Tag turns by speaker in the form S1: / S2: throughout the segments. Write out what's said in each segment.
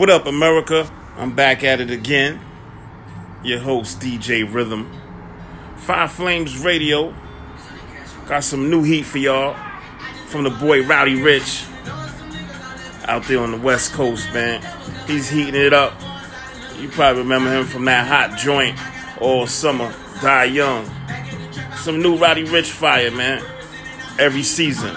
S1: What up, America? I'm back at it again. Your host, DJ Rhythm. Five Flames Radio.
S2: Got
S1: some new heat for y'all
S2: from the boy Rowdy Rich out there on the West Coast, man. He's heating it up. You probably remember him from that hot joint all summer, Die Young. Some new Rowdy Rich fire, man. Every season.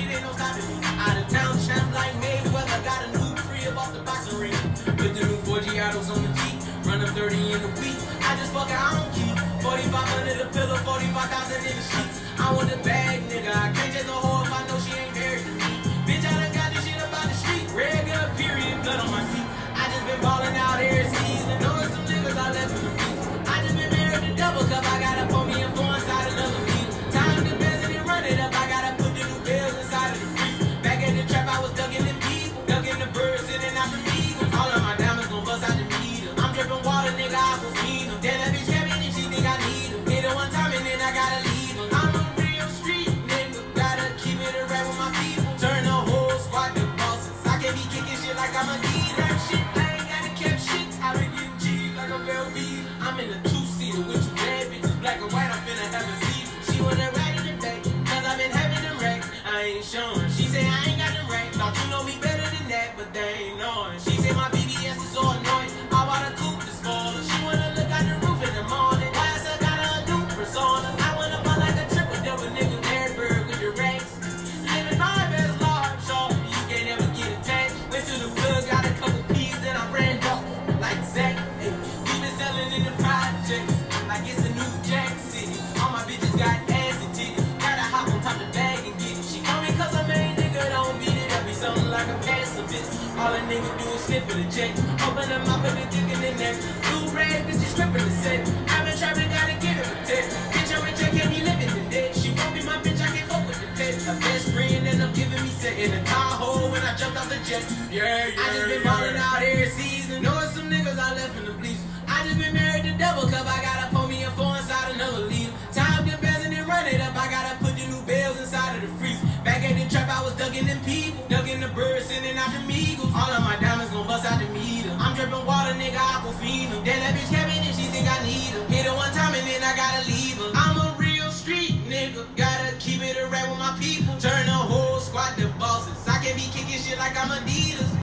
S2: bottles on the Jeep, run 30 in the week. I just fucking, I don't keep 45 under the pillow, 45,000 in the sheets. I want a bag, nigga. I can't the no a nigga I will feed him. Then that bitch heavy if she think I need him. Hit her one time and then I gotta leave him. I'm a real street nigga, gotta keep it a with my people. Turn the whole squad to bosses. I can't be kicking shit like I'm a dealer. Rap shit, I ain't gotta cap shit. I been getting G like a Bell I'm in a two-seater with you bad bitches, black and white. I'm finna have a seat. She wanna ride in the back, cause I been having them racks. I ain't showing. She say I ain't got them racks. Thought you know me better than that, but damn. All a nigga do is sit for the jet. Open the mouth and dick in the neck. Blue red, bitch, you stripping the set. I've been trapping, gotta get her a test. Bitch, I'm rich, I can't be living the debt. She won't be my bitch, I can't fuck with the pet. A best friend end up giving me set in a Tahoe when I jumped out the jet. Yeah, yeah. I just been yeah. balling out every season. Knowing some niggas I left in the bleachers. I just been married to double cup. I gotta pull me a four inside another leader. Time the best and then run it up. I gotta put the new bells inside of the freeze. Back at the trap, I was ducking them people. nigga Aquafina. Then that bitch kept in she think I need her. Hit her one time and then I gotta leave her. I'm a real street nigga. Gotta keep it a rap with my people. Turn the whole squad to bosses. I can't be kicking shit like I'm a D.